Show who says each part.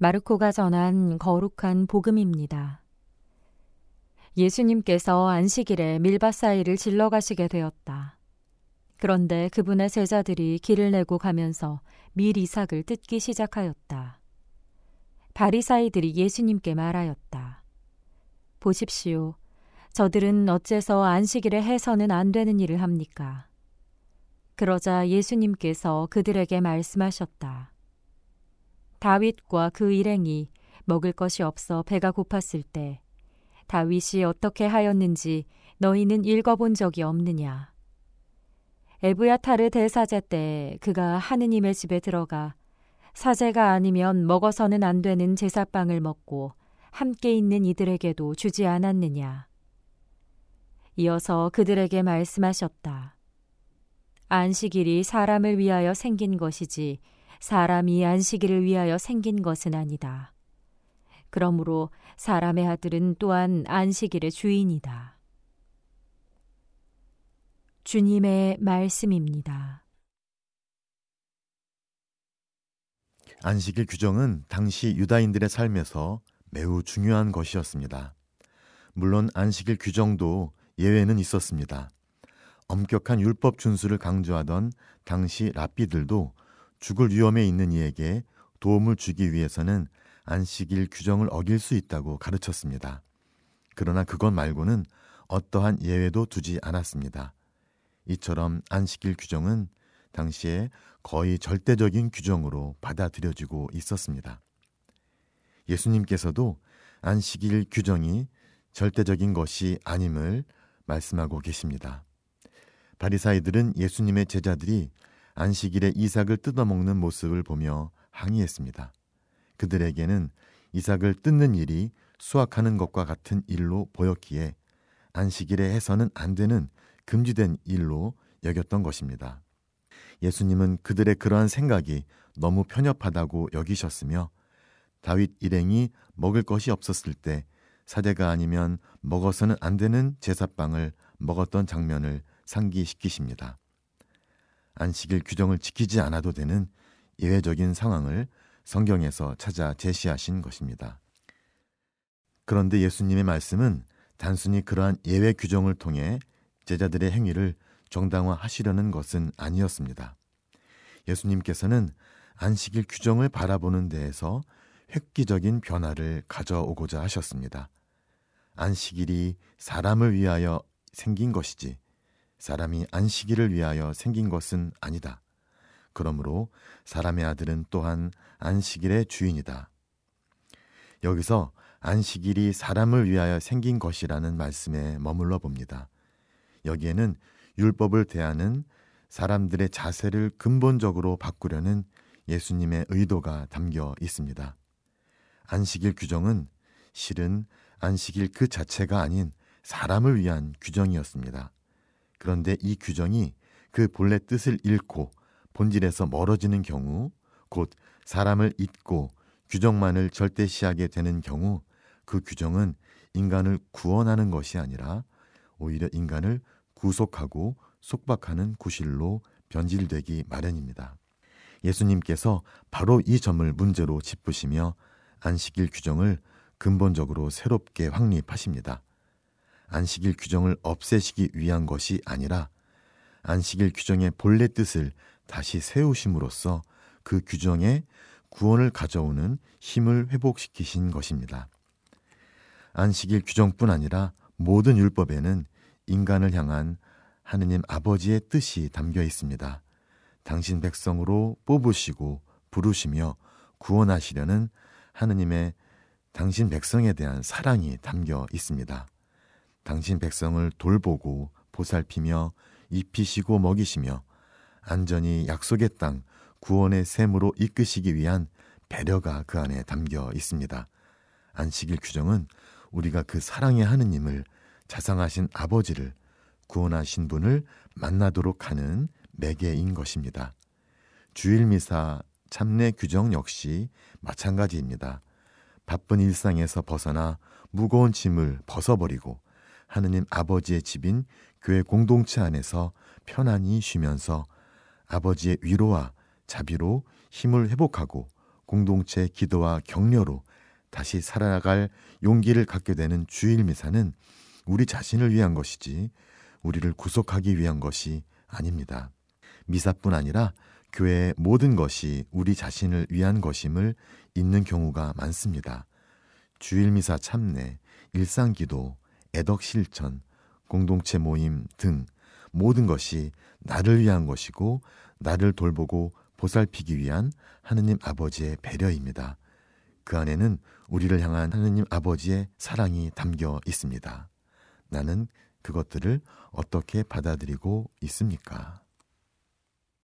Speaker 1: 마르코가 전한 거룩한 복음입니다. 예수님께서 안식일에 밀밭 사이를 질러 가시게 되었다. 그런데 그분의 제자들이 길을 내고 가면서 밀 이삭을 뜯기 시작하였다. 바리사이들이 예수님께 말하였다. 보십시오. 저들은 어째서 안식일에 해서는 안 되는 일을 합니까? 그러자 예수님께서 그들에게 말씀하셨다. 다윗과 그 일행이 먹을 것이 없어 배가 고팠을 때 다윗이 어떻게 하였는지 너희는 읽어본 적이 없느냐? 에브야타르 대사제 때 그가 하느님의 집에 들어가 사제가 아니면 먹어서는 안 되는 제사빵을 먹고 함께 있는 이들에게도 주지 않았느냐? 이어서 그들에게 말씀하셨다. 안식일이 사람을 위하여 생긴 것이지 사람이 안식일을 위하여 생긴 것은 아니다. 그러므로 사람의 아들은 또한 안식일의 주인이다. 주님의 말씀입니다.
Speaker 2: 안식일 규정은 당시 유다인들의 삶에서 매우 중요한 것이었습니다. 물론 안식일 규정도 예외는 있었습니다. 엄격한 율법 준수를 강조하던 당시 랍비들도 죽을 위험에 있는 이에게 도움을 주기 위해서는 안식일 규정을 어길 수 있다고 가르쳤습니다. 그러나 그것 말고는 어떠한 예외도 두지 않았습니다. 이처럼 안식일 규정은 당시에 거의 절대적인 규정으로 받아들여지고 있었습니다. 예수님께서도 안식일 규정이 절대적인 것이 아님을 말씀하고 계십니다. 바리사이들은 예수님의 제자들이 안식일에 이삭을 뜯어먹는 모습을 보며 항의했습니다. 그들에게는 이삭을 뜯는 일이 수확하는 것과 같은 일로 보였기에 안식일에 해서는 안 되는 금지된 일로 여겼던 것입니다. 예수님은 그들의 그러한 생각이 너무 편협하다고 여기셨으며 다윗 일행이 먹을 것이 없었을 때 사제가 아니면 먹어서는 안 되는 제사빵을 먹었던 장면을 상기시키십니다. 안식일 규정을 지키지 않아도 되는 예외적인 상황을 성경에서 찾아 제시하신 것입니다. 그런데 예수님의 말씀은 단순히 그러한 예외 규정을 통해 제자들의 행위를 정당화하시려는 것은 아니었습니다. 예수님께서는 안식일 규정을 바라보는 데에서 획기적인 변화를 가져오고자 하셨습니다. 안식일이 사람을 위하여 생긴 것이지 사람이 안식일을 위하여 생긴 것은 아니다. 그러므로 사람의 아들은 또한 안식일의 주인이다. 여기서 안식일이 사람을 위하여 생긴 것이라는 말씀에 머물러 봅니다. 여기에는 율법을 대하는 사람들의 자세를 근본적으로 바꾸려는 예수님의 의도가 담겨 있습니다. 안식일 규정은 실은 안식일 그 자체가 아닌 사람을 위한 규정이었습니다. 그런데 이 규정이 그 본래 뜻을 잃고 본질에서 멀어지는 경우, 곧 사람을 잊고 규정만을 절대시하게 되는 경우, 그 규정은 인간을 구원하는 것이 아니라 오히려 인간을 구속하고 속박하는 구실로 변질되기 마련입니다. 예수님께서 바로 이 점을 문제로 짚으시며 안식일 규정을 근본적으로 새롭게 확립하십니다. 안식일 규정을 없애시기 위한 것이 아니라 안식일 규정의 본래 뜻을 다시 세우심으로써 그 규정에 구원을 가져오는 힘을 회복시키신 것입니다. 안식일 규정뿐 아니라 모든 율법에는 인간을 향한 하느님 아버지의 뜻이 담겨 있습니다. 당신 백성으로 뽑으시고 부르시며 구원하시려는 하느님의 당신 백성에 대한 사랑이 담겨 있습니다. 당신 백성을 돌보고 보살피며 입히시고 먹이시며 안전히 약속의 땅 구원의 샘으로 이끄시기 위한 배려가 그 안에 담겨 있습니다. 안식일 규정은 우리가 그 사랑의 하느님을 자상하신 아버지를 구원하신 분을 만나도록 하는 매개인 것입니다. 주일 미사 참례 규정 역시 마찬가지입니다. 바쁜 일상에서 벗어나 무거운 짐을 벗어버리고 하느님 아버지의 집인 교회 공동체 안에서 편안히 쉬면서 아버지의 위로와 자비로 힘을 회복하고 공동체 기도와 격려로 다시 살아나갈 용기를 갖게 되는 주일 미사는 우리 자신을 위한 것이지 우리를 구속하기 위한 것이 아닙니다. 미사뿐 아니라 교회의 모든 것이 우리 자신을 위한 것임을 잊는 경우가 많습니다. 주일 미사 참내, 일상 기도, 애덕 실천, 공동체 모임 등 모든 것이 나를 위한 것이고 나를 돌보고 보살피기 위한 하느님 아버지의 배려입니다. 그 안에는 우리를 향한 하느님 아버지의 사랑이 담겨 있습니다. 나는 그것들을 어떻게 받아들이고 있습니까?